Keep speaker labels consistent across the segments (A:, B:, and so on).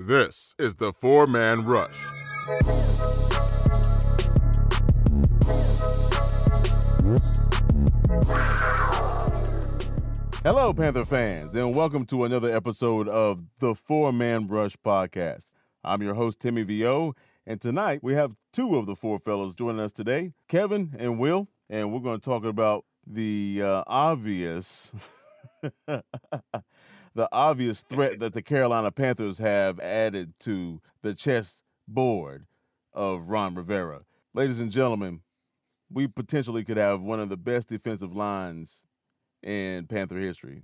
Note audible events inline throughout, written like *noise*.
A: This is the Four Man Rush.
B: Hello, Panther fans, and welcome to another episode of the Four Man Rush podcast. I'm your host, Timmy VO, and tonight we have two of the four fellows joining us today, Kevin and Will, and we're going to talk about the uh, obvious. *laughs* the obvious threat that the Carolina Panthers have added to the chess board of Ron Rivera. Ladies and gentlemen, we potentially could have one of the best defensive lines in Panther history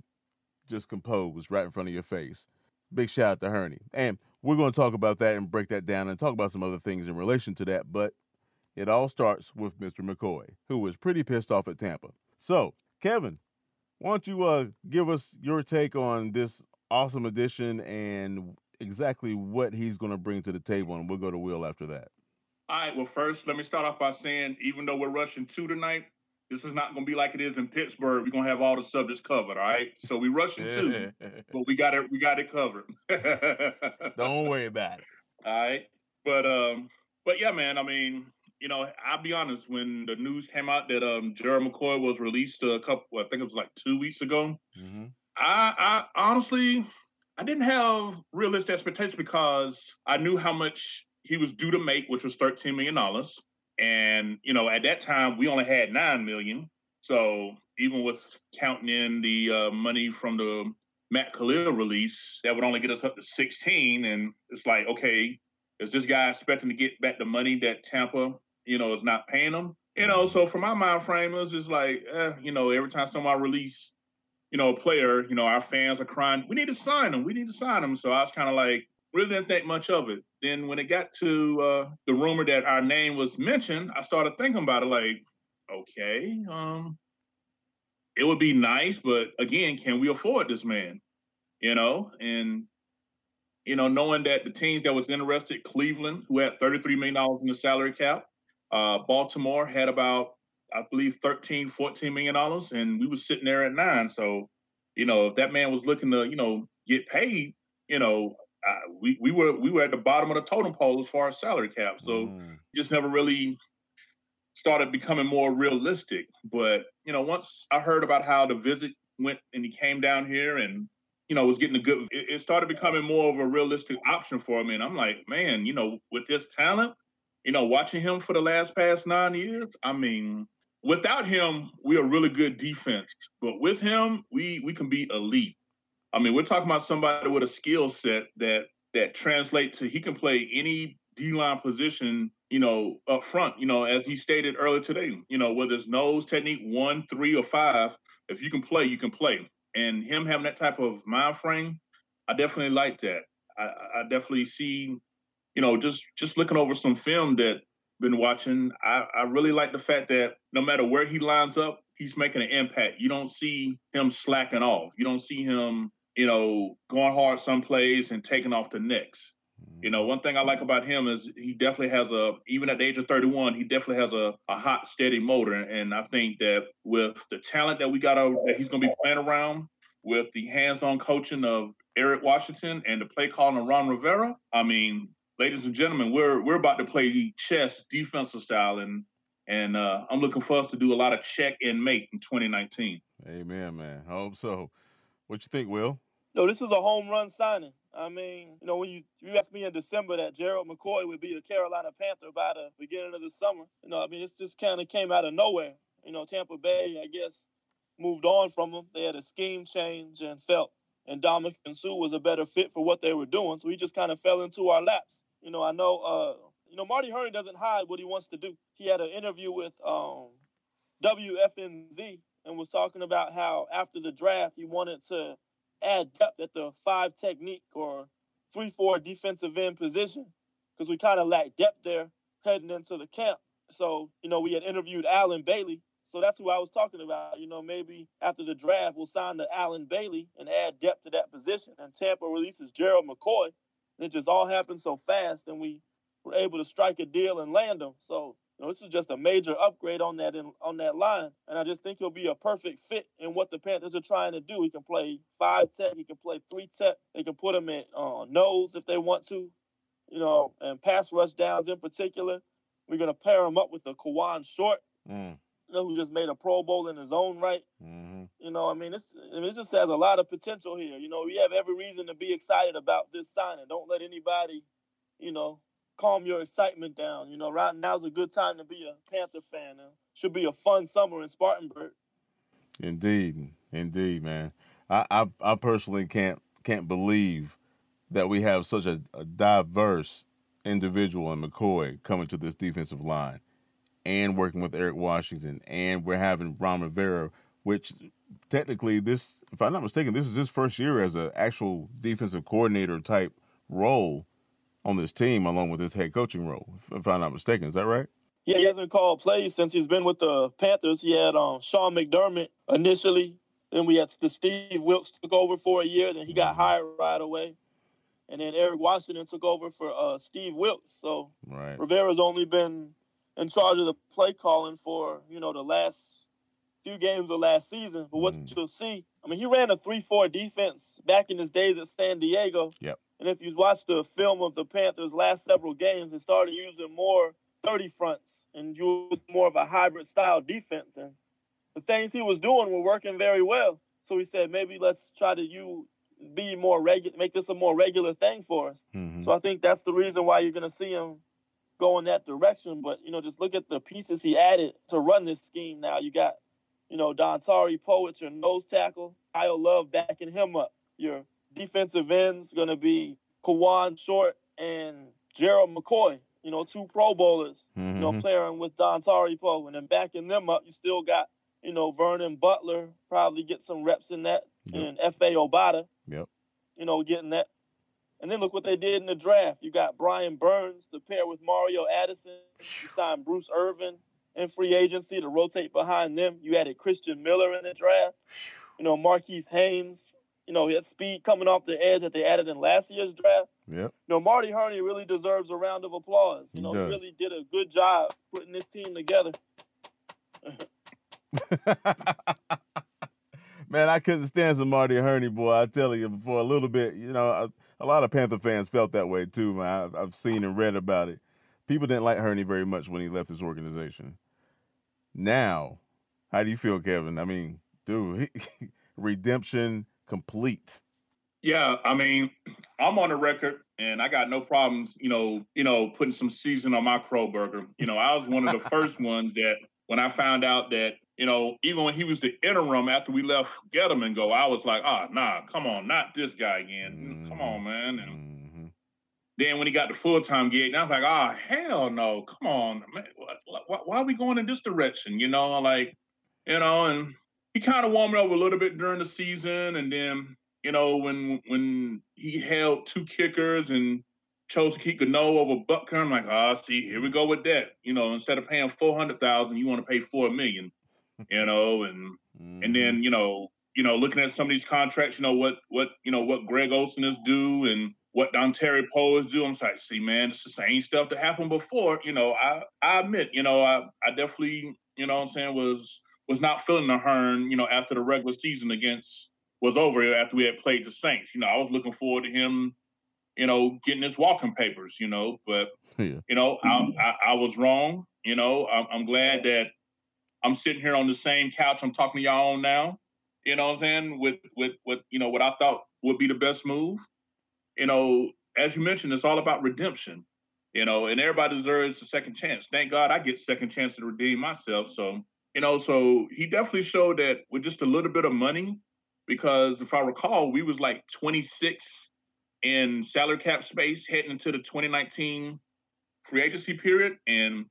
B: just composed right in front of your face. Big shout out to Hurney. And we're going to talk about that and break that down and talk about some other things in relation to that. But it all starts with Mr. McCoy, who was pretty pissed off at Tampa. So, Kevin, why don't you uh, give us your take on this awesome addition and exactly what he's going to bring to the table, and we'll go to Will after that.
C: All right. Well, first, let me start off by saying, even though we're rushing two tonight, this is not going to be like it is in Pittsburgh. We're going to have all the subjects covered. All right. So we rushing two, *laughs* but we got it. We got it covered. *laughs*
B: Don't worry about it.
C: All right. But um, but yeah, man. I mean, you know, I'll be honest. When the news came out that um Gerald McCoy was released a couple, I think it was like two weeks ago. Mm-hmm. I, I honestly, I didn't have realistic expectations because I knew how much he was due to make, which was thirteen million dollars. And you know, at that time, we only had nine million. So even with counting in the uh, money from the Matt Kalil release, that would only get us up to sixteen. And it's like, okay, is this guy expecting to get back the money that Tampa you know, is not paying them. You know, so for my mind frame, it was just like, eh, you know, every time someone release, you know, a player, you know, our fans are crying, we need to sign them, we need to sign them. So I was kind of like, really didn't think much of it. Then when it got to uh, the rumor that our name was mentioned, I started thinking about it, like, okay, um, it would be nice, but again, can we afford this man? You know, and you know, knowing that the teams that was interested, Cleveland, who had $33 million in the salary cap, uh, Baltimore had about, I believe, 13, 14 million dollars, and we were sitting there at nine. So, you know, if that man was looking to, you know, get paid, you know, we we were we were at the bottom of the totem pole as far as salary cap. So, mm. just never really started becoming more realistic. But you know, once I heard about how the visit went and he came down here and you know was getting a good, it, it started becoming more of a realistic option for me. And I'm like, man, you know, with this talent, you know, watching him for the last past nine years, I mean, without him, we're a really good defense. But with him, we we can be elite. I mean, we're talking about somebody with a skill set that that translates to he can play any D line position, you know, up front. You know, as he stated earlier today, you know, whether it's nose technique, one, three, or five, if you can play, you can play. And him having that type of mind frame, I definitely like that. I, I definitely see you know, just just looking over some film that been watching, I, I really like the fact that no matter where he lines up, he's making an impact. You don't see him slacking off. You don't see him, you know, going hard some plays and taking off the next. You know, one thing I like about him is he definitely has a, even at the age of 31, he definitely has a, a hot, steady motor. And I think that with the talent that we got, that he's going to be playing around, with the hands-on coaching of Eric Washington and the play calling of Ron Rivera, I mean, ladies and gentlemen, we're we're about to play chess defensive style, and and uh, I'm looking for us to do a lot of check and make in 2019.
B: Amen, man. I hope so. What you think, Will?
D: No, this is a home run signing. I mean, you know, when you you asked me in December that Gerald McCoy would be a Carolina Panther by the beginning of the summer, you know, I mean, it just kind of came out of nowhere. You know, Tampa Bay, I guess, moved on from him. They had a scheme change and felt and Ndamukong Suh was a better fit for what they were doing. So he just kind of fell into our laps. You know, I know, uh, you know, Marty Hurney doesn't hide what he wants to do. He had an interview with um, WFNZ and was talking about how after the draft he wanted to add depth at the five technique or three four defensive end position because we kind of lacked depth there heading into the camp. So you know, we had interviewed Allen Bailey. So that's who I was talking about. You know, maybe after the draft, we'll sign the Allen Bailey and add depth to that position. And Tampa releases Gerald McCoy, it just all happened so fast, and we were able to strike a deal and land him. So You know, this is just a major upgrade on that in, on that line, and I just think he'll be a perfect fit in what the Panthers are trying to do. He can play five tech, he can play three tech. They can put him in uh, nose if they want to, you know, and pass rush downs in particular. We're gonna pair him up with a Kawann Short, mm. Who just made a Pro Bowl in his own right. Mm-hmm. You know, I mean, this I mean, just has a lot of potential here. You know, we have every reason to be excited about this signing. Don't let anybody, you know, calm your excitement down. You know, right now's a good time to be a Panther fan. It should be a fun summer in Spartanburg.
B: Indeed, indeed, man. I I, I personally can't can't believe that we have such a, a diverse individual in McCoy coming to this defensive line and working with Eric Washington, and we're having Ron Rivera, which technically this, if I'm not mistaken, this is his first year as an actual defensive coordinator type role on this team, along with his head coaching role. If I'm not mistaken, is that right?
D: Yeah, he hasn't called plays since he's been with the Panthers. He had um, Sean McDermott initially, then we had Steve Wilks took over for a year, then he got mm-hmm. hired right away and then Eric Washington took over for uh, Steve Wilks. So right. Rivera's only been in charge of the play calling for you know the last few games of last season. But what mm. you'll see, I mean, he ran a three-four defense back in his days at San Diego.
B: Yep.
D: And if you watch the film of the Panthers' last several games, they started using more 30 fronts and used more of a hybrid style defense. And the things he was doing were working very well. So he said, maybe let's try to you be more regular, make this a more regular thing for us. Mm-hmm. So I think that's the reason why you're going to see him go in that direction. But you know, just look at the pieces he added to run this scheme. Now you got, you know, Dontari Poet, your nose tackle, Kyle Love backing him up. Your defensive ends going to be Kawann Short and Gerald McCoy. You know, two Pro Bowlers. Mm-hmm. You know, mm-hmm. playing with Dontari Poe, and then backing them up, you still got you know Vernon Butler probably get some reps in that, yep. and Efe Obada.
B: Yep.
D: You know, getting that. And then look what they did in the draft. You got Brian Burns to pair with Mario Addison. You signed Bruce Irvin in free agency to rotate behind them. You added Christian Miller in the draft. You know, Marquis Haynes. You know, his speed coming off the edge that they added in last year's draft.
B: Yeah.
D: You know, Marty Hurney really deserves a round of applause. You know, he, he really did a good job putting this team together. *laughs*
B: Man, I couldn't stand some Marty Hurney, boy. I tell you, for a little bit, you know, a, a lot of Panther fans felt that way too, man. I, I've seen and read about it. People didn't like Hurney very much when he left his organization. Now, how do you feel, Kevin? I mean, dude, he, *laughs* redemption complete.
C: Yeah, I mean, I'm on the record and I got no problems, you know, you know, putting some season on my crow burger. You know, I was one of the *laughs* first ones that when I found out that you know, even when he was the interim after we left Gettleman go, I was like, ah, oh, nah, come on, not this guy again. Mm-hmm. Come on, man. And mm-hmm. then when he got the full time gig, I was like, oh, hell no, come on, man. Why, why, are we going in this direction? You know, like, you know, and he kind of warmed up a little bit during the season, and then you know when when he held two kickers and chose to keep Gano over Butker, I'm like, ah, oh, see, here we go with that. You know, instead of paying four hundred thousand, you want to pay four million you know, and mm-hmm. and then you know, you know, looking at some of these contracts, you know what what you know what Greg Olsen is due and what Dontari Poe is due. I'm like, see, man, it's the same stuff that happened before. You know, I I admit, you know, I I definitely, you know, what I'm saying was was not feeling the Hearn, you know, after the regular season against was over after we had played the Saints. You know, I was looking forward to him, you know, getting his walking papers. You know, but yeah. you know, I, I, I was wrong. You know, I'm, I'm glad that I'm sitting here on the same couch I'm talking to y'all on now. You know what I'm saying? With with with you know what I thought would be the best move. You know, as you mentioned, it's all about redemption. You know, and everybody deserves a second chance. Thank God I get second chance to redeem myself. So, you know, so he definitely showed that with just a little bit of money, because if I recall, we was like 26 in salary cap space heading into the 2019 free agency period. And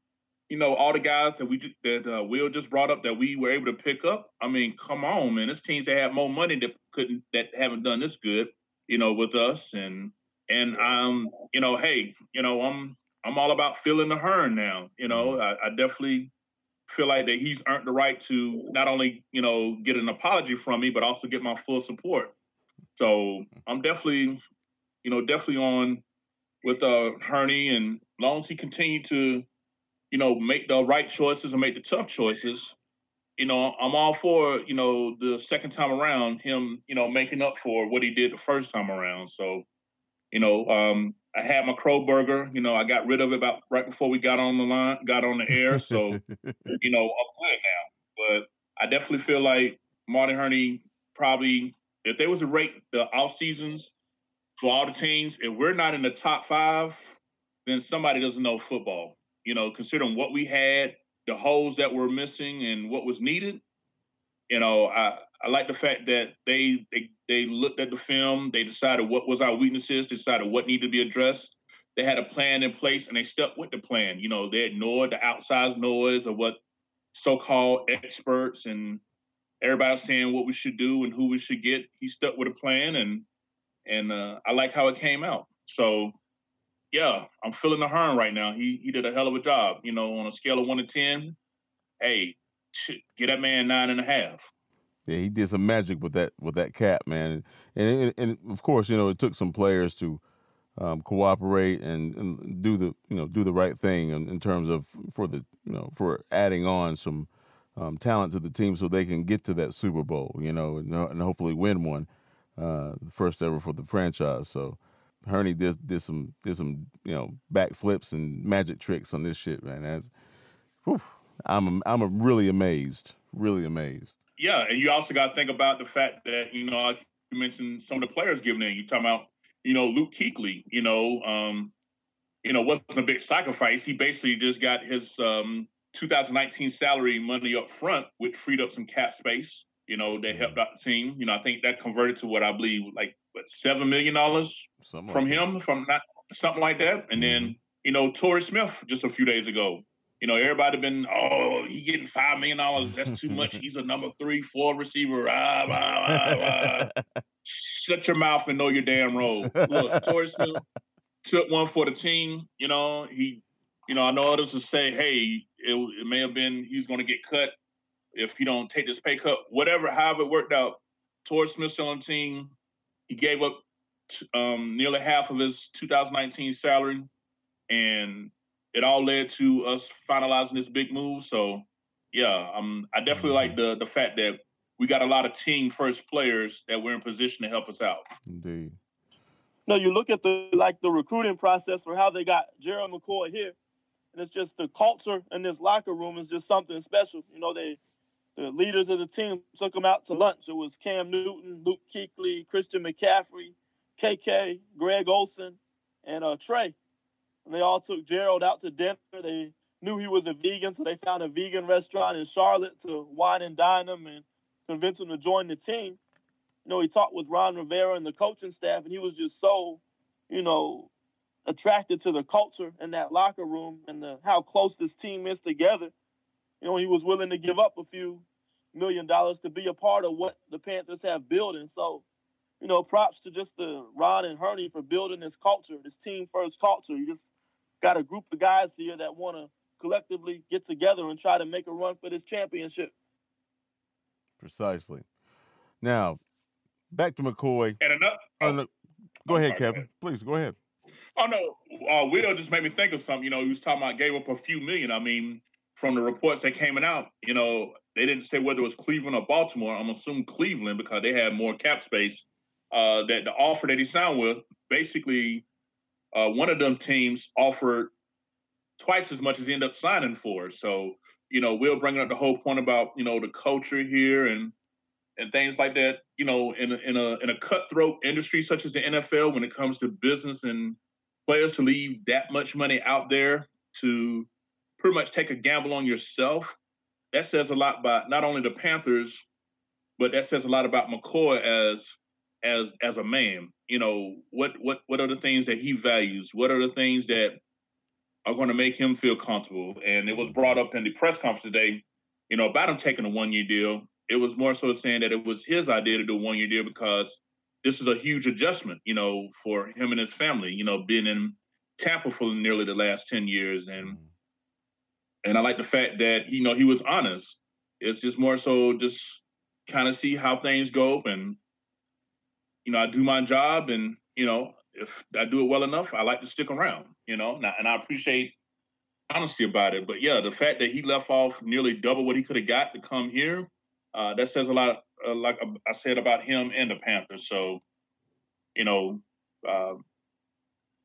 C: you know, all the guys that we that uh, Will just brought up that we were able to pick up. I mean, come on, man. This teams that have more money that couldn't that haven't done this good, you know, with us. And and um, you know, hey, you know, I'm I'm all about feeling the Hearn now. You know, mm-hmm. I, I definitely feel like that he's earned the right to not only you know get an apology from me, but also get my full support. So I'm definitely, you know, definitely on with uh Hurney, and as long as he continue to you know, make the right choices and make the tough choices, you know, I'm all for, you know, the second time around, him, you know, making up for what he did the first time around. So, you know, um, I had my crow burger, you know, I got rid of it about right before we got on the line, got on the air. So, *laughs* you know, I'm good now. But I definitely feel like Martin Hurney probably, if they was to rate the off seasons for all the teams, if we're not in the top five, then somebody doesn't know football. You know, considering what we had, the holes that were missing, and what was needed. You know, I, I like the fact that they, they they looked at the film, they decided what was our weaknesses, decided what needed to be addressed. They had a plan in place and they stuck with the plan. You know, they ignored the outside noise of what so-called experts and everybody saying what we should do and who we should get. He stuck with a plan and and uh, I like how it came out. So yeah, I'm feeling the Hearn right now. He he did a hell of a job. You know, on a scale of one to ten, hey, get that man nine and a half.
B: Yeah, he did some magic with that with that cap, man. And and, and of course, you know, it took some players to um, cooperate and, and, do the you know do the right thing in, in, terms of for the you know for adding on some um, talent to the team so they can get to that Super Bowl, you know, and, and hopefully win one, uh, the first ever for the franchise. So Hurney did did some did some you know backflips and magic tricks on this shit, man. That's, whew, I'm I'm really amazed, really amazed.
C: Yeah, and you also got to think about the fact that you know you mentioned some of the players giving in. You talking about you know Luke Kuechly, you know, um, you know wasn't a big sacrifice. He basically just got his um, 2019 salary money up front, which freed up some cap space. You know, that helped out the team. You know, I think that converted to what I believe like what seven million dollars from him, from not something like that. And then mm-hmm. you know, Torrey Smith just a few days ago. You know, everybody been, oh, he getting five million dollars. That's too much. *laughs* He's a number three, four receiver. Ah, ah, ah, *laughs* Shut your mouth and know your damn role. Look, Torrey Smith took one for the team. You know, he, you know, I know others will say, hey, it, it may have been he's going to get cut if he don't take this pay cut. Whatever, however it worked out. Torrey Smith still on the team. He gave up um, nearly half of his 2019 salary, and it all led to us finalizing this big move. So, yeah, um, I definitely mm-hmm. like the the fact that we got a lot of team first players that were in position to help us out.
B: Indeed.
D: No, you look at the like the recruiting process for how they got Gerald McCoy here, and it's just the culture in this locker room is just something special. You know, they the leaders of the team took him out to lunch. It was Cam Newton, Luke Kuechly, Christian McCaffrey, KK, Greg Olsen, and uh, Trey. And they all took Gerald out to dinner. They knew he was a vegan, so they found a vegan restaurant in Charlotte to wine and dine him and convince him to join the team. You know, he talked with Ron Rivera and the coaching staff, and he was just so, you know, attracted to the culture in that locker room and the, how close this team is together you know, he was willing to give up a few million dollars to be a part of what the Panthers have built. And so, you know, props to just the Ron and Hurney for building this culture, this team first culture. You just got a group of guys here that want to collectively get together and try to make a run for this championship.
B: Precisely. Now, back to McCoy.
C: And another. Oh,
B: no, go ahead, sorry, Kevin. Go. Please go ahead.
C: Oh no, uh, Will just made me think of something. You know, he was talking about gave up a few million. I mean, from the reports that came out, you know, they didn't say whether it was Cleveland or Baltimore. I'm assuming Cleveland because they had more cap space. Uh, that the offer that he signed with, basically, uh, one of them teams offered twice as much as he ended up signing for. So, you know, we'll bring up the whole point about you know the culture here and and things like that. You know, in a, in a in a cutthroat industry such as the NFL, when it comes to business and players to leave that much money out there to pretty much take a gamble on yourself. That says a lot about not only the Panthers, but that says a lot about McCoy as as as a man. You know, what what what are the things that he values? What are the things that are going to make him feel comfortable? And it was brought up in the press conference today, you know, about him taking a one year deal. It was more so saying that it was his idea to do a one year deal because this is a huge adjustment, you know, for him and his family. You know, being in Tampa for nearly the last ten years and mm and I like the fact that you know he was honest. It's just more so just kind of see how things go, and you know I do my job, and you know if I do it well enough, I like to stick around. You know, and I, and I appreciate honesty about it. But yeah, the fact that he left off nearly double what he could have got to come here, uh, that says a lot. Uh, like I said about him and the Panthers. So, you know, uh,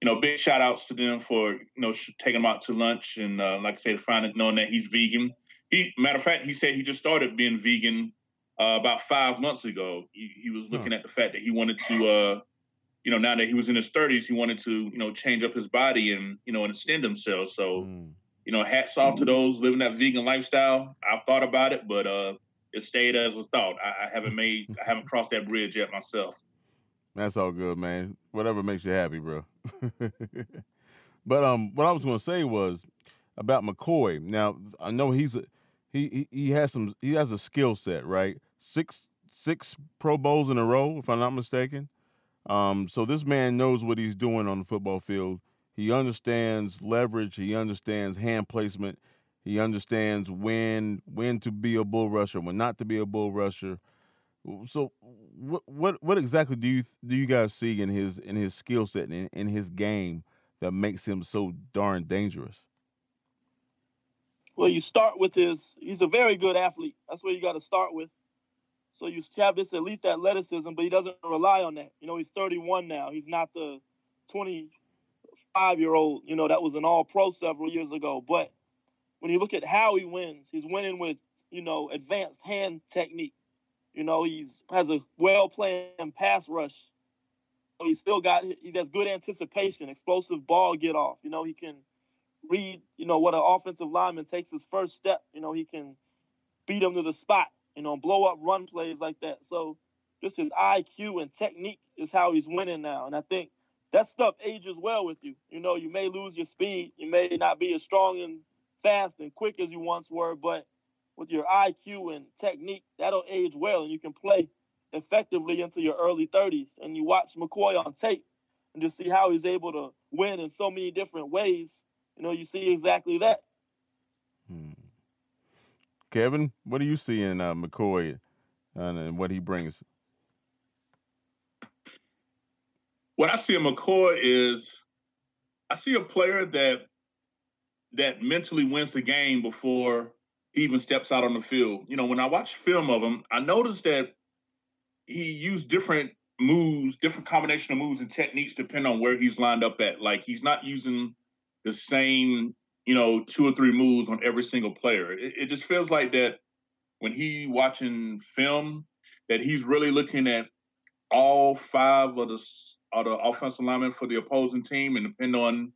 C: you know, big shout outs to them for you know taking him out to lunch and uh, like I said, finding knowing that he's vegan. He matter of fact, he said he just started being vegan uh, about five months ago. He, he was looking huh. at the fact that he wanted to, uh, you know, now that he was in his thirties, he wanted to, you know, change up his body and you know and extend himself. So, mm. you know, hats off to those living that vegan lifestyle. I've thought about it, but uh, it stayed as a thought. I, I haven't made, I haven't *laughs* crossed that bridge yet myself.
B: That's all good, man. Whatever makes you happy, bro. *laughs* but um, what I was gonna say was about McCoy. Now I know he's a, he he has some he has a skill set, right? Six six Pro Bowls in a row, if I'm not mistaken. Um, so this man knows what he's doing on the football field. He understands leverage. He understands hand placement. He understands when when to be a bull rusher, when not to be a bull rusher. So what what what exactly do you do you guys see in his in his skill set and in, in his game that makes him so darn dangerous?
D: Well, you start with his he's a very good athlete. That's where you got to start with. So you have this elite athleticism, but he doesn't rely on that. You know, he's 31 now. He's not the 25 year old, you know, that was an all pro several years ago. But when you look at how he wins, he's winning with, you know, advanced hand technique. You know, he's has a well planned pass rush. He's still got he has good anticipation, explosive ball get off. You know, he can read, you know, what an offensive lineman takes his first step. You know, he can beat him to the spot, you know, blow up run plays like that. So just his IQ and technique is how he's winning now. And I think that stuff ages well with you. You know, you may lose your speed, you may not be as strong and fast and quick as you once were, but with your IQ and technique, that'll age well and you can play effectively into your early 30s. And you watch McCoy on tape and just see how he's able to win in so many different ways. You know, you see exactly that.
B: Hmm. Kevin, what do you see in uh, McCoy and, and what he brings?
C: What I see in McCoy is I see a player that that mentally wins the game before he even steps out on the field. You know, when I watch film of him, I noticed that he used different moves, different combination of moves and techniques depending on where he's lined up at. Like he's not using the same, you know, two or three moves on every single player. It, it just feels like that when he watching film, that he's really looking at all five of the of the offensive linemen for the opposing team, and depending on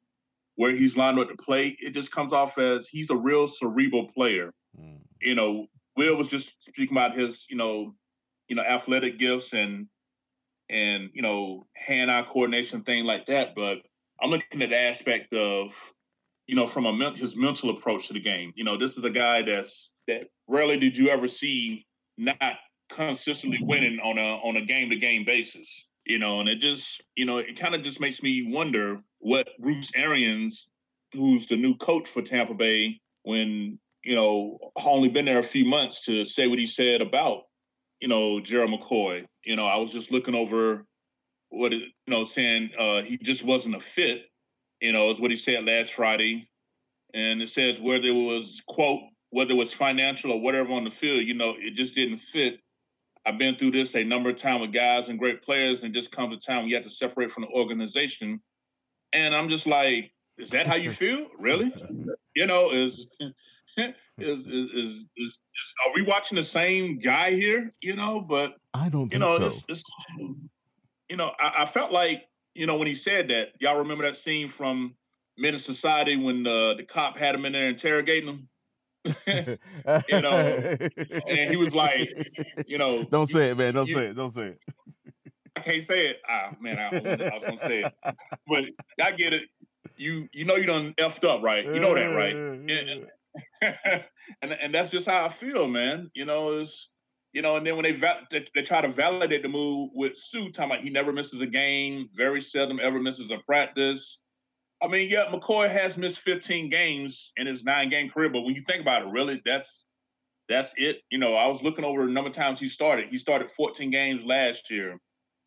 C: where he's lined up to play, it just comes off as he's a real cerebral player. Mm. You know, Will was just speaking about his, you know, you know, athletic gifts and and you know, hand-eye coordination, thing like that. But I'm looking at the aspect of, you know, from a his mental approach to the game. You know, this is a guy that's that rarely did you ever see not consistently winning on a on a game to game basis. You know, and it just, you know, it kind of just makes me wonder what Bruce Arians, who's the new coach for Tampa Bay, when you know, only been there a few months to say what he said about, you know, Gerald McCoy. You know, I was just looking over what it, you know, saying uh, he just wasn't a fit. You know, is what he said last Friday, and it says whether it was quote whether it was financial or whatever on the field, you know, it just didn't fit. I've been through this a number of times with guys and great players, and just comes a time when you have to separate from the organization. And I'm just like, is that how you feel? Really? *laughs* You know, is *laughs* is, is, is, is, are we watching the same guy here? You know, but
B: I don't
C: you know,
B: so.
C: It's, it's, you know, I, I, felt like you know when he said that. Y'all remember that scene from Menace II Society when the the cop had him in there interrogating him. *laughs* you know, and he was like, you know, *laughs*
B: don't say it, man. Don't you, say it. Don't say it.
C: I can't say it. Ah, man, I, I was gonna say it, but I get it. You you know you done effed up, right? You know that, right? And, and *laughs* and and that's just how I feel, man. You know, it's you know, and then when they va- they, they, try to validate the move with Suh, talking about he never misses a game, very seldom ever misses a practice. I mean, yeah, McCoy has missed 15 games in his nine game career, but when you think about it, really, that's that's it. You know, I was looking over the number of times he started. He started 14 games last year.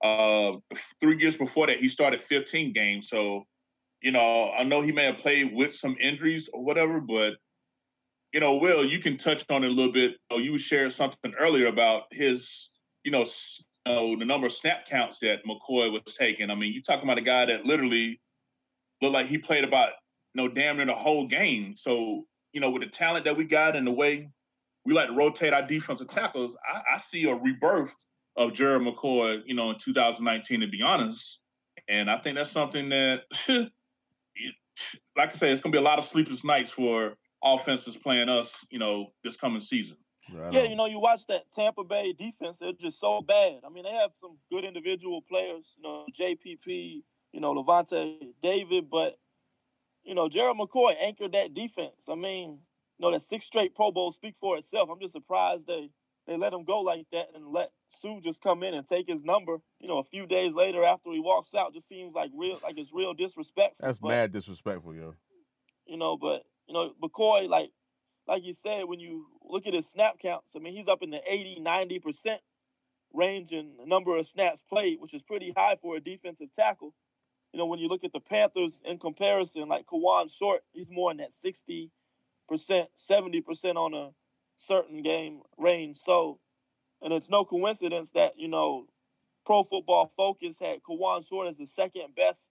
C: Uh, three years before that, he started 15 games. So you know, I know he may have played with some injuries or whatever, but you know, Will, you can touch on it a little bit. Oh, you shared something earlier about his, you know, you uh, know, the number of snap counts that McCoy was taking. I mean, you're talking about a guy that literally looked like he played about, you know, damn near the whole game. So, you know, with the talent that we got and the way we like to rotate our defensive tackles, I, I see a rebirth of Jared McCoy, you know, in 2019, to be honest. And I think that's something that, *laughs* like I said, it's going to be a lot of sleepless nights for offenses playing us, you know, this coming season.
D: Right yeah, on. you know, you watch that Tampa Bay defense; they're just so bad. I mean, they have some good individual players, you know, JPP, you know, Lavonte David, but you know, Gerald McCoy anchored that defense. I mean, you know, that six straight Pro Bowl speak for itself. I'm just surprised they they let him go like that and let Suh just come in and take his number. You know, a few days later after he walks out, just seems like real like it's real disrespectful.
B: That's but, mad disrespectful, yo.
D: You know, but you know, McCoy, like like you said, when you look at his snap counts, I mean, he's up in the 80, 90% range in the number of snaps played, which is pretty high for a defensive tackle. You know, when you look at the Panthers in comparison, like Kawann Short, he's more in that 60%, 70% on a certain game range. So, and it's no coincidence that, you know, Pro Football Focus had Kawann Short as the second best,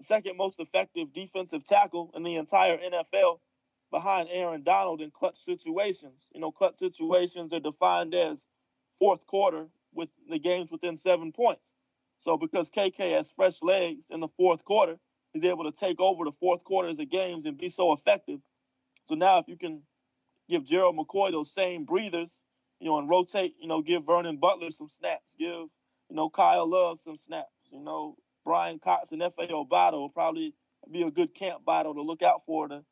D: second most effective defensive tackle in the entire NFL behind Aaron Donald in clutch situations. You know, clutch situations are defined as fourth quarter with the games within seven points. So because KK has fresh legs in the fourth quarter, he's able to take over the fourth quarters of games and be so effective. So now if you can give Gerald McCoy those same breathers, you know, and rotate, you know, give Vernon Butler some snaps, give, you know, Kyle Love some snaps, you know, Brian Cox and Efe Obada will probably be a good camp battle to look out for to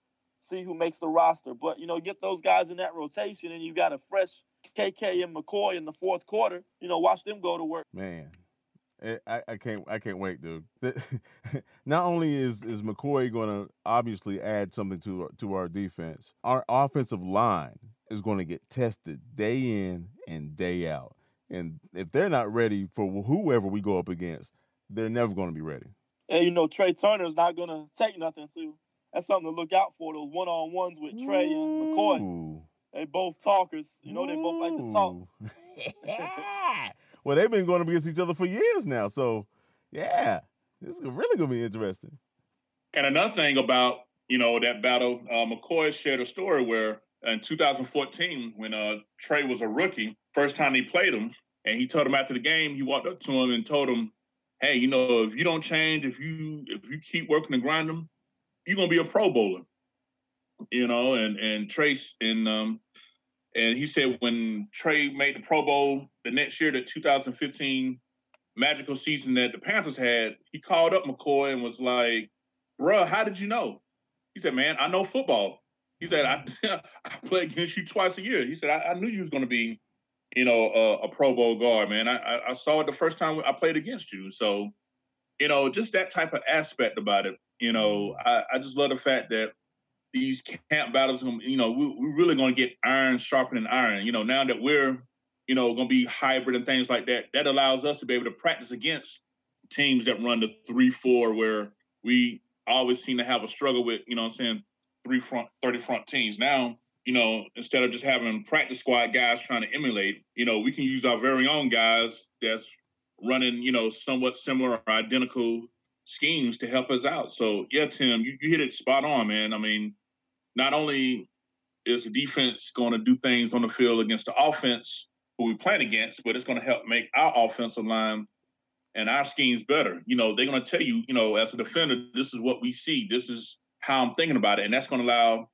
D: see who makes the roster. But you know, get those guys in that rotation, and you got a fresh KK and McCoy in the fourth quarter. You know, watch them go to work.
B: Man, eh, I, I can't I can't wait, dude. *laughs* Not only is is McCoy going to obviously add something to to our defense, our offensive line is going to get tested day in and day out. And if they're not ready for whoever we go up against, they're never going to be ready.
D: And you know, Trai Turner's not going to take nothing to that's something to look out for. Those one on ones with Trey and McCoy. They both talkers. You know, they both like to talk. *laughs*
B: well, they've been going against each other for years now. So, yeah, this is really going to be interesting.
C: And another thing about you know that battle, uh, McCoy shared a story where in 2014, when uh, Trey was a rookie, first time he played him, and he told him after the game, he walked up to him and told him, "Hey, you know, if you don't change, if you if you keep working and grinding, you're gonna be a Pro Bowler, you know. And and Trace and um and he said when Trey made the Pro Bowl the next year, the 2015 magical season that the Panthers had, he called up McCoy and was like, "Bruh, how did you know?" He said, "Man, I know football." He said, "I, *laughs* I play against you twice a year." He said, "I, I knew you was to be, you know, a, Pro Bowl guard, man. I, I saw it the first time I played against you. So, you know, just that type of aspect about it. You know, I, I just love the fact that these camp battles, um, you know, we, we're really going to get iron sharpening iron. You know, now that we're, you know, going to be hybrid and things like that, that allows us to be able to practice against teams that run the three four, where we always seem to have a struggle with, you know, I'm saying three front, thirty front teams. Now, you know, instead of just having practice squad guys trying to emulate, you know, we can use our very own guys that's running, you know, somewhat similar or identical schemes to help us out. So yeah, Tim, you, you hit it spot on, man. I mean, not only is the defense going to do things on the field against the offense who we plan against, but it's going to help make our offensive line and our schemes better. You know, they're going to tell you, you know, as a defender, this is what we see. This is how I'm thinking about it, and that's going to allow,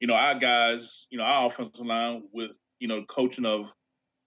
C: you know, our guys, you know, our offensive line with you know coaching of,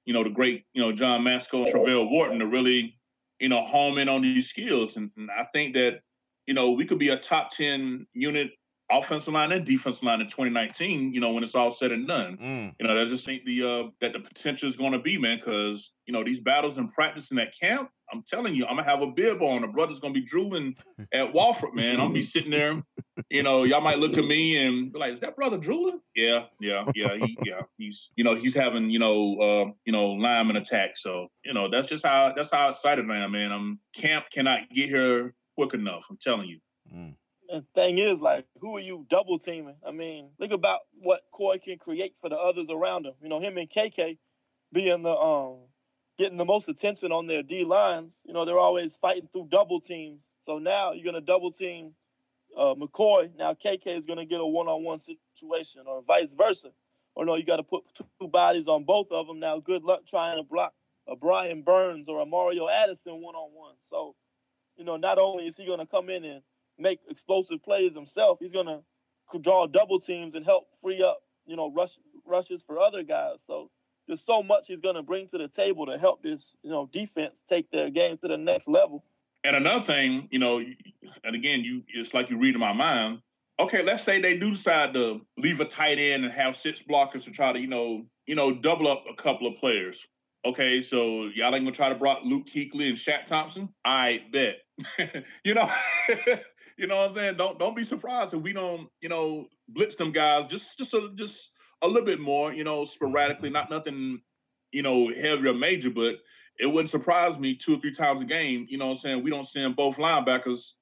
C: you know, the great, you know, John Matsko and Travelle Wharton to really you know, home in on these skills. And, and, I think that, you know, we could be a top 10 unit offensive line and defensive line in 2019, you know, when it's all said and done. Mm. You know, I just think the uh that the potential is gonna be, man, because you know, these battles and practice in that camp, I'm telling you, I'm gonna have a bib on. The brother's gonna be drooling at Wofford, man. I'm gonna be sitting there, you know, y'all might look at me and be like, is that brother drooling? Yeah, yeah, yeah, he, yeah. He's, you know, he's having, you know, uh, you know, lineman attack. So, you know, that's just how that's how excited I am, man. I'm camp cannot get here quick enough. I'm telling you.
D: Mm. And thing is, like, who are you double teaming? I mean, think about what Koy can create for the others around him. You know, him and KK being the um getting the most attention on their D lines. You know, they're always fighting through double teams. So now you're gonna double team uh, McCoy. Now KK is gonna get a one-on-one situation, or vice versa. Or no, you got to put two bodies on both of them. Now, good luck trying to block a Brian Burns or a Mario Addison one-on-one. So, you know, not only is he gonna come in and make explosive plays himself, he's gonna draw double teams and help free up, you know, rush rushes for other guys. So there's so much he's going to bring to the table to help this, you know, defense take their game to the next level.
C: And another thing, you know, and again, you it's like you read in my mind. Okay, let's say they do decide to leave a tight end and have six blockers to try to, you know, you know, double up a couple of players. Okay, so y'all ain't gonna try to block Luke Kuechly and Shaq Thompson? I bet. *laughs* you know, *laughs* you know what I'm saying? Don't don't be surprised if we don't, you know, blitz them guys just just just a little bit more, you know, sporadically, not nothing, you know, heavy or major, but it wouldn't surprise me two or three times a game, you know what I'm saying? We don't send both linebackers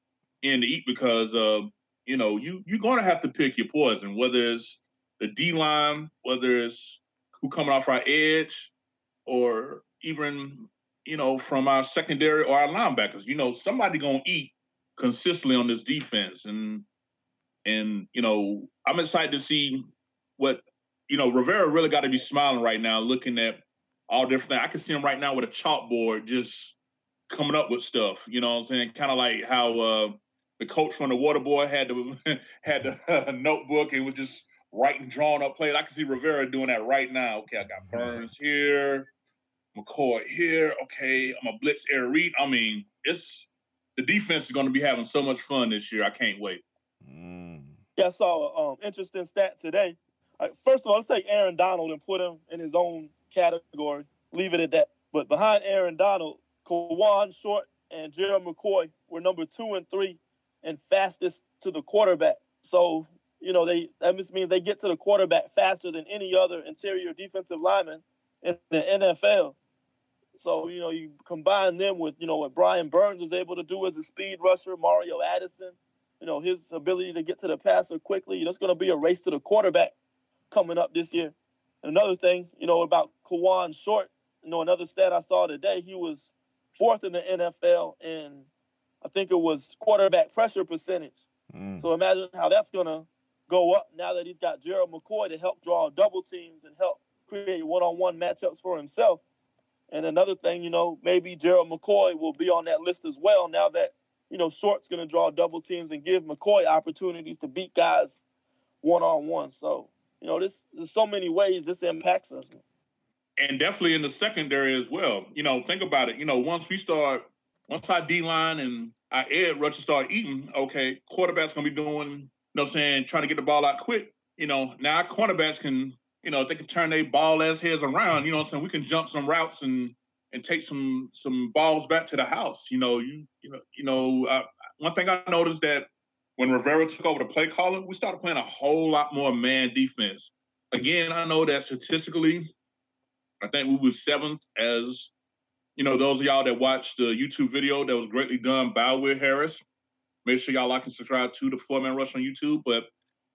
C: in to eat because uh, you know, you you're gonna have to pick your poison, whether it's the D line, whether it's who coming off our edge, or even, you know, from our secondary or our linebackers. You know, somebody gonna eat consistently on this defense. And and you know, I'm excited to see what you know, Rivera really got to be smiling right now, looking at all different things. I can see him right now with a chalkboard just coming up with stuff. You know what I'm saying? Kind of like how uh, the coach from the Water Boy had the *laughs* had the uh, *laughs* notebook and was just writing, drawing up plays. I can see Rivera doing that right now. Okay, I got Burns here, McCoy here. Okay, I'm a blitz air read. I mean, it's the defense is going to be having so much fun this year. I can't wait.
D: Mm. Yeah, I saw an um, interesting stat today first of all, let's take Aaron Donald and put him in his own category. Leave it at that. But behind Aaron Donald, Kawann Short and Gerald McCoy were number two and three and fastest to the quarterback. So, you know, they that just means they get to the quarterback faster than any other interior defensive lineman in the NFL. So, you know, you combine them with, you know, what Brian Burns was able to do as a speed rusher, Mario Addison, you know, his ability to get to the passer quickly. That's going to be a race to the quarterback coming up this year. And another thing, you know, about Kawann Short, you know, another stat I saw today, he was fourth in the NFL in, I think it was quarterback pressure percentage. Mm. So imagine how that's going to go up now that he's got Gerald McCoy to help draw double teams and help create one-on-one matchups for himself. And another thing, you know, maybe Gerald McCoy will be on that list as well now that, you know, Short's going to draw double teams and give McCoy opportunities to beat guys one-on-one. So you know, this there's so many ways this impacts us.
C: And definitely in the secondary as well. You know, think about it. You know, once we start, once our D line and our edge rushers start eating, okay, quarterback's gonna be doing, you know, I'm saying trying to get the ball out quick. You know, now our cornerbacks can, you know, they can turn their ball ass heads around. You know, I'm saying we can jump some routes and and take some some balls back to the house. You know, you you know, you know, uh, one thing I noticed that when Rivera took over the play calling, we started playing a whole lot more man defense. Again, I know that statistically, I think we were seventh as, you know, those of y'all that watched the YouTube video that was greatly done by Will Harris. Make sure y'all like and subscribe to the Four Man Rush on YouTube. But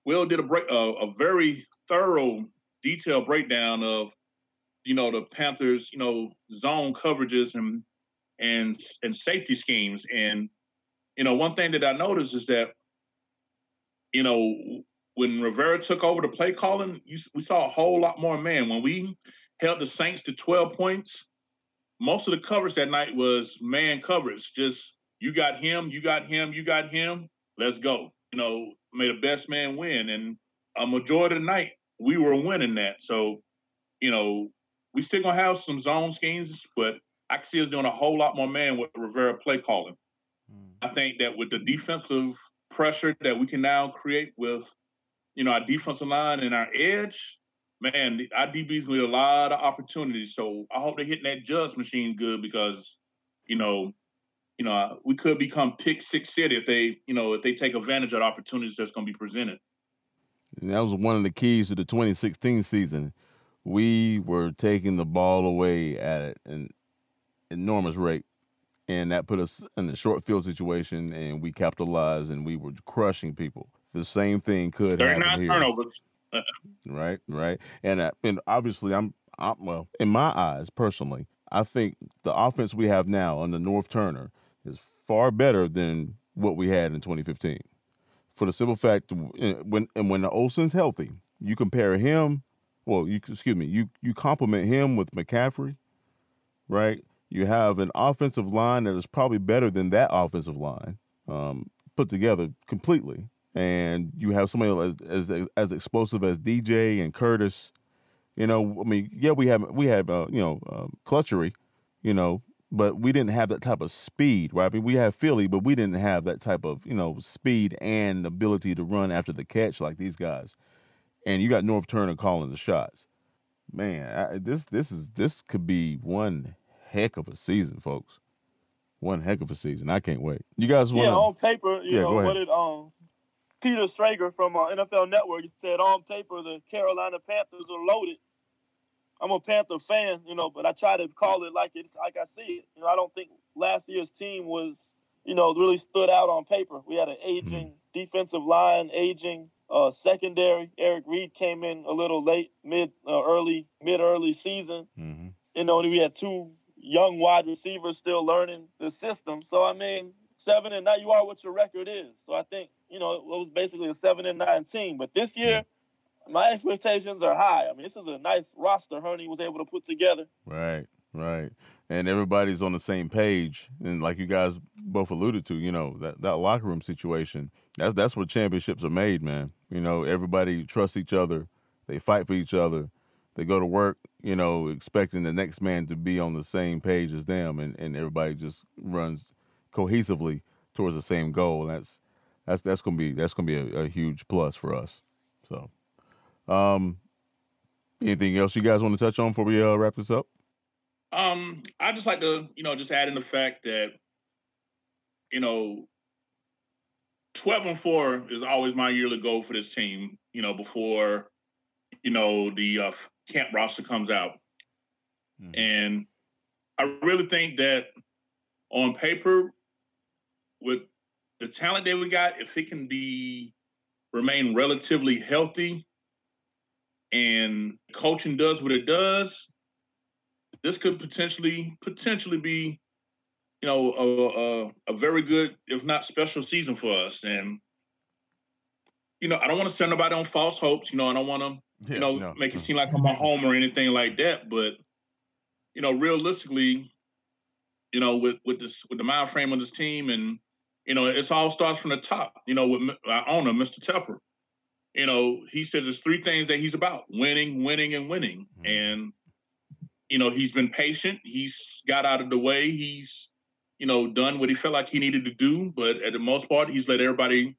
C: Will did a break, uh, a very thorough, detailed breakdown of, you know, the Panthers, you know, zone coverages and and and safety schemes. And you know, one thing that I noticed is that you know, when Rivera took over the play calling, you, we saw a whole lot more man. When we held the Saints to 12 points, most of the coverage that night was man coverage. Just you got him, you got him, you got him. Let's go. You know, may the best man win. And a majority of the night, we were winning that. So, you know, we still gonna have some zone schemes, but I can see us doing a whole lot more man with Rivera play calling. Mm. I think that with the defensive pressure that we can now create with, you know, our defensive line and our edge, man, our DBs with a lot of opportunities. So I hope they're hitting that JUGS machine good because, you know, you know, we could become pick six city if they, you know, if they take advantage of the opportunities that's going to be presented.
B: And that was one of the keys to the 2016 season. We were taking the ball away at an enormous rate and that put us in a short field situation, and we capitalized, and we were crushing people. The same thing could happen here.
C: turnovers.
B: right, right, and uh, and obviously, I'm, I'm well in my eyes personally. I think the offense we have now under Norv Turner is far better than what we had in 2015. For the simple fact, eh, when and when the Olsen's healthy, you compare him. Well, you excuse me. You you compliment him with McCaffrey, right? You have an offensive line that is probably better than that offensive line um, put together completely, and you have somebody as as as explosive as DJ and Curtis. You know, I mean, yeah, we have we have uh, you know uh, Clutchery, you know, but we didn't have that type of speed, right? I mean, we have Philly, but we didn't have that type of you know speed and ability to run after the catch like these guys. And you got Norv Turner calling the shots. Man, I, this this is this could be one heck of a season, folks. One heck of a season. I can't wait. You guys want?
D: Yeah, on paper, you yeah, know what it um. Peter Schrager from uh, NFL Network said on paper the Carolina Panthers are loaded. I'm a Panther fan, you know, but I try to call it like it's like I see it. You know, I don't think last year's team was, you know, really stood out on paper. We had an aging mm-hmm. defensive line, aging uh, secondary. Eric Reid came in a little late, mid, uh, early, mid early season. Mm-hmm. You know, we had two young wide receivers still learning the system. So I mean, seven and nine, you are what your record is. So I think you know it was basically a seven and nine team. But this year, my expectations are high. I mean, this is a nice roster Hurney was able to put together.
B: Right, right. And everybody's on the same page. And like you guys both alluded to, you know, that, that locker room situation, that's that's where championships are made, man. You know, everybody trusts each other. They fight for each other they go to work, you know, expecting the next man to be on the same page as them, and, and everybody just runs cohesively towards the same goal. And that's that's that's gonna be that's gonna be a, a huge plus for us. So, um, anything else you guys want to touch on before we uh, wrap this up?
C: Um, I just like to you know just add in the fact that you know 12 and 4 is always my yearly goal for this team, you know, before, you know, the uh, camp roster comes out. Mm-hmm. And I really think that on paper, with the talent that we got, if it can be remain relatively healthy and coaching does what it does, this could potentially potentially be, you know, a, a, a very good, if not special season for us. And you know, I don't want to send nobody on false hopes. You know, I don't want to yeah, you know, no, make it seem like I'm a home or anything like that. But you know, realistically, you know, with with this with the mind frame of this team, and you know, it's all starts from the top. You know, with our owner, Mr. Tepper. You know, he says there's three things that he's about: winning, winning, and winning. Mm-hmm. And you know, he's been patient. He's got out of the way. He's you know done what he felt like he needed to do. But at the most part, he's let everybody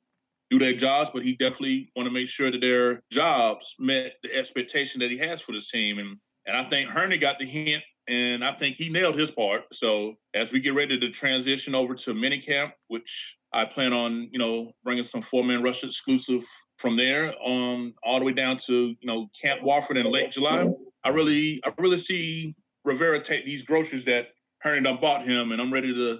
C: do their jobs, but he definitely want to make sure that their jobs met the expectation that he has for this team. And and I think Hurney got the hint, and I think he nailed his part. So as we get ready to transition over to minicamp, which I plan on, you know, bringing some four-man rush exclusive from there on all the way down to you know Camp Wofford in late July. I really, I really see Rivera take these groceries that Hurney done bought him, and I'm ready to,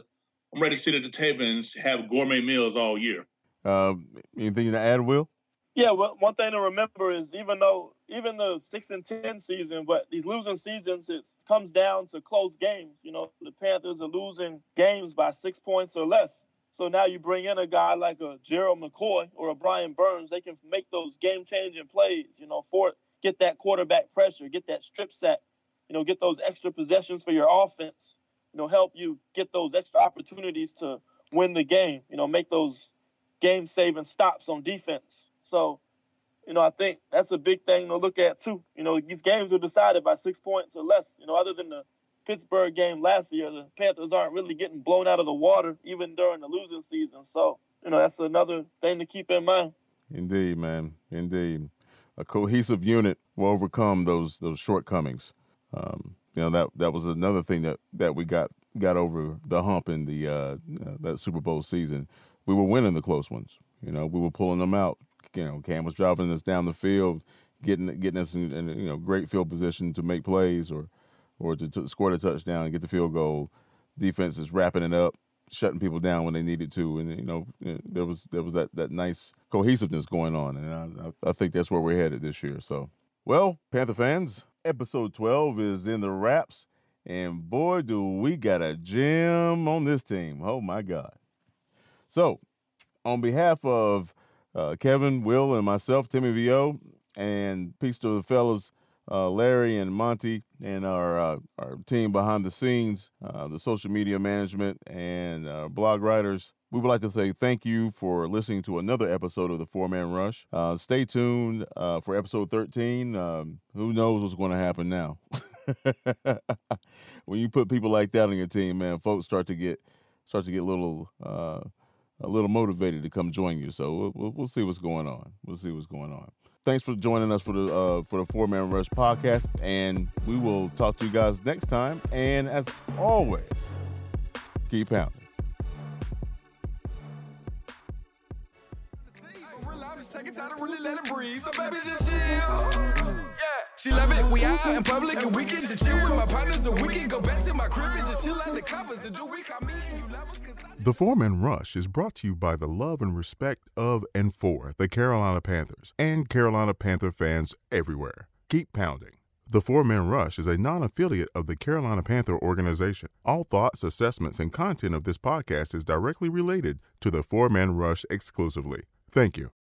C: I'm ready to sit at the table and have gourmet meals all year.
B: Um, anything to add, Will?
D: Yeah, well, one thing to remember is even though even the six and ten season, but these losing seasons, it comes down to close games. You know, the Panthers are losing games by six points or less. So now you bring in a guy like a Gerald McCoy or a Brian Burns, they can make those game changing plays. You know, for get that quarterback pressure, get that strip sack. You know, get those extra possessions for your offense. You know, help you get those extra opportunities to win the game. You know, make those game saving stops on defense. So, you know, I think that's a big thing to look at too. You know, these games are decided by six points or less. You know, other than the Pittsburgh game last year, the Panthers aren't really getting blown out of the water even during the losing season. So, you know, that's another thing to keep in mind.
B: Indeed, man. Indeed. A cohesive unit will overcome those those shortcomings. Um, you know that that was another thing that, that we got got over the hump in the uh, uh, that Super Bowl season we were winning the close ones. You know, we were pulling them out. You know, Cam was driving us down the field, getting getting us in, in you know great field position to make plays or or to, to score the touchdown and get the field goal. defense is wrapping it up, shutting people down when they needed to, and you know eh, there was there was that that nice cohesiveness going on, and I, I think that's where we're headed this year. So, well, Panther fans, episode twelve is in the wraps, and boy, do we got a gem on this team! Oh my God! So, on behalf of uh, Kevin, Will, and myself, Timmy Vo, and peace to the fellas uh, Larry and Monty and our uh, our team behind the scenes, uh, the social media management and uh, blog writers. We would like to say thank you for listening to another episode of the Four Man Rush. Uh, stay tuned for episode 13. Um, who knows what's going to happen now? *laughs* when you put people like that on your team, man, folks start to get start to get little a little motivated to come join you. So we'll, we'll see what's going on. We'll see what's going on thanks for joining us for the uh, for the Four Man Rush podcast, and we will talk to you guys next time. And as always, keep pounding. She love it. We out in public and chill with my partners and we can go back to my crib and just chill under covers and do we me and you. The Four Man Rush is brought to you by the love and respect of and for the Carolina Panthers and Carolina Panther fans everywhere. Keep pounding. The Four Man Rush is a non affiliate of the Carolina Panther organization. All thoughts, assessments, and content of this podcast is directly related to the Four Man Rush exclusively. Thank you.